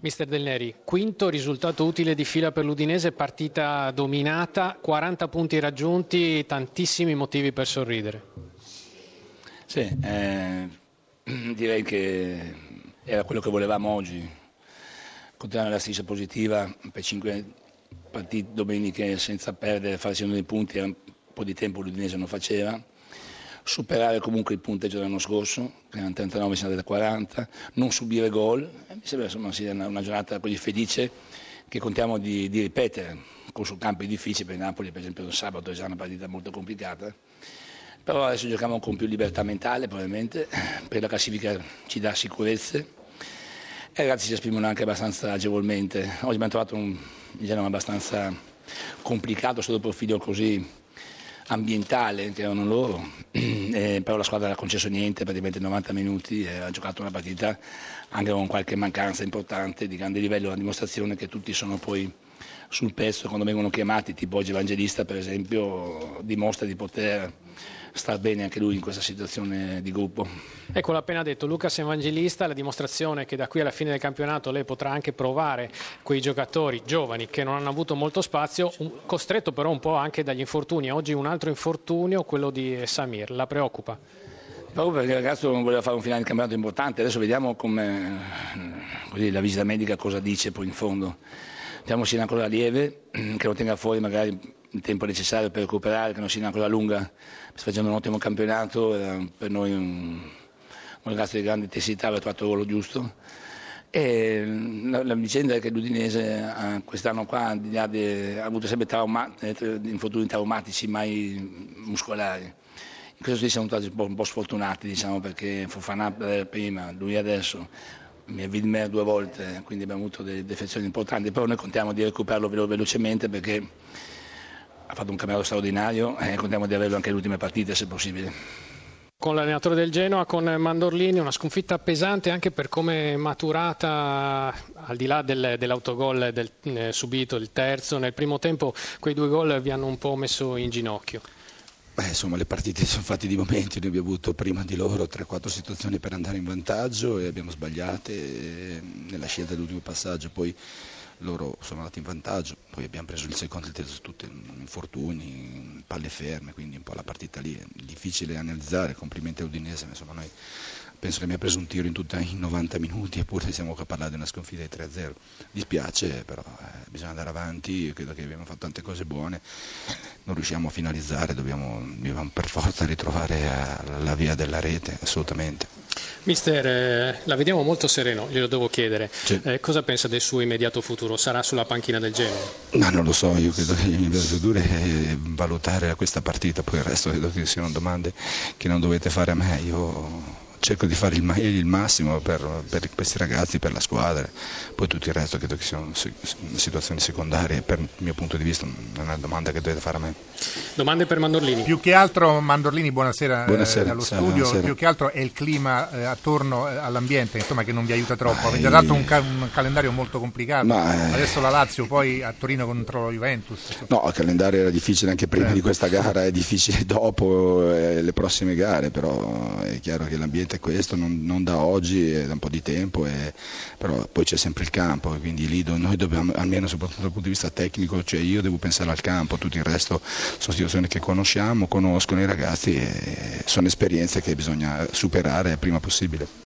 Mister Del Neri, quinto risultato utile di fila per l'Udinese, partita dominata, 40 punti raggiunti, tantissimi motivi per sorridere. Sì, eh, direi che era quello che volevamo oggi, continuare la striscia positiva per cinque partite domeniche senza perdere, facendo dei punti, era un po' di tempo l'Udinese non faceva superare comunque il punteggio dell'anno scorso, che erano 39, siamo andati a 40, non subire gol, mi sembra insomma sia una, una giornata così felice che contiamo di, di ripetere, con su campi difficili per Napoli, per esempio sabato è già una partita molto complicata, però adesso giochiamo con più libertà mentale probabilmente, per la classifica ci dà sicurezze. E i ragazzi si esprimono anche abbastanza agevolmente. Oggi abbiamo trovato un genere abbastanza complicato sotto il profilo così ambientale erano loro, eh, però la squadra non ha concesso niente, praticamente 90 minuti, e ha giocato una partita anche con qualche mancanza importante di grande livello, una dimostrazione che tutti sono poi sul pezzo quando vengono chiamati, tipo oggi Evangelista per esempio, dimostra di poter star bene anche lui in questa situazione di gruppo. Ecco, l'ha appena detto Lucas Evangelista, la dimostrazione che da qui alla fine del campionato lei potrà anche provare quei giocatori giovani che non hanno avuto molto spazio, costretto però un po' anche dagli infortuni. Oggi un altro infortunio, quello di Samir, la preoccupa? Proprio perché il ragazzo voleva fare un finale di campionato importante, adesso vediamo come così, la visita medica cosa dice poi in fondo. Speriamo sia una cosa lieve, che lo tenga fuori magari il tempo necessario per recuperare, che non sia una cosa lunga. Sta facendo un ottimo campionato, per noi un, un ragazzo di grande intensità, aveva trovato il ruolo giusto. E la, la, vicenda è che l'Udinese quest'anno qua ha avuto sempre trauma, infortuni traumatici, mai muscolari. In questo sì siamo stati un po', un po sfortunati, diciamo, perché Fofana prima, lui adesso Widmer due volte, quindi abbiamo avuto delle defezioni importanti, però noi contiamo di recuperarlo velo velocemente perché ha fatto un campionato straordinario e contiamo di averlo anche le ultime partite se possibile. Con l'allenatore del Genoa, con Mandorlini, una sconfitta pesante anche per come è maturata, al di là del, dell'autogol del, eh, subito, il terzo, nel primo tempo quei due gol vi hanno un po' messo in ginocchio. Beh, insomma, le partite sono fatte di momenti, noi abbiamo avuto prima di loro 3-4 situazioni per andare in vantaggio e abbiamo sbagliate eh, nella scelta dell'ultimo passaggio, poi loro sono andati in vantaggio, poi abbiamo preso il secondo e il terzo tutti infortuni, palle ferme, quindi un po' la partita lì è difficile analizzare, complimenti all'Udinese, insomma noi penso che mi ha preso un tiro in, tutta, in 90 minuti eppure siamo qua a parlare di una sconfitta di 3-0. Dispiace, però eh, bisogna andare avanti, io credo che abbiamo fatto tante cose buone, non riusciamo a finalizzare, dobbiamo, dobbiamo per forza ritrovare eh, la via della rete, assolutamente. Mister, eh, la vediamo molto sereno, glielo devo chiedere. Sì. Eh, cosa pensa del suo immediato futuro? Sarà sulla panchina del Genoa? Ma non lo so, io credo che l'immediato futuro è valutare questa partita, poi il resto credo che siano domande che non dovete fare a me. Io cerco di fare il, il massimo per, per, questi ragazzi, per la squadra, poi tutto il resto credo che siano situazioni secondarie, per il mio punto di vista non è una domanda che dovete fare a me. Domande per Mandorlini. Più che altro Mandorlini, buonasera, buonasera eh, allo studio, buonasera. più che altro è il clima eh, attorno eh, all'ambiente insomma, che non vi aiuta troppo, avete dato un, ca- un, calendario molto complicato, Ma, eh... adesso la Lazio poi a Torino contro la Juventus. Insomma. No, il calendario era difficile anche prima di questa gara, è difficile dopo eh, le prossime gare, però è chiaro che l'ambiente è questo, non, non da oggi, è da un po' di tempo, e, però poi c'è sempre il campo, quindi lì noi dobbiamo, almeno soprattutto dal punto di vista tecnico, cioè io devo pensare al campo, tutto il resto sono situazioni che conosciamo, conoscono i ragazzi e sono esperienze che bisogna superare prima possibile.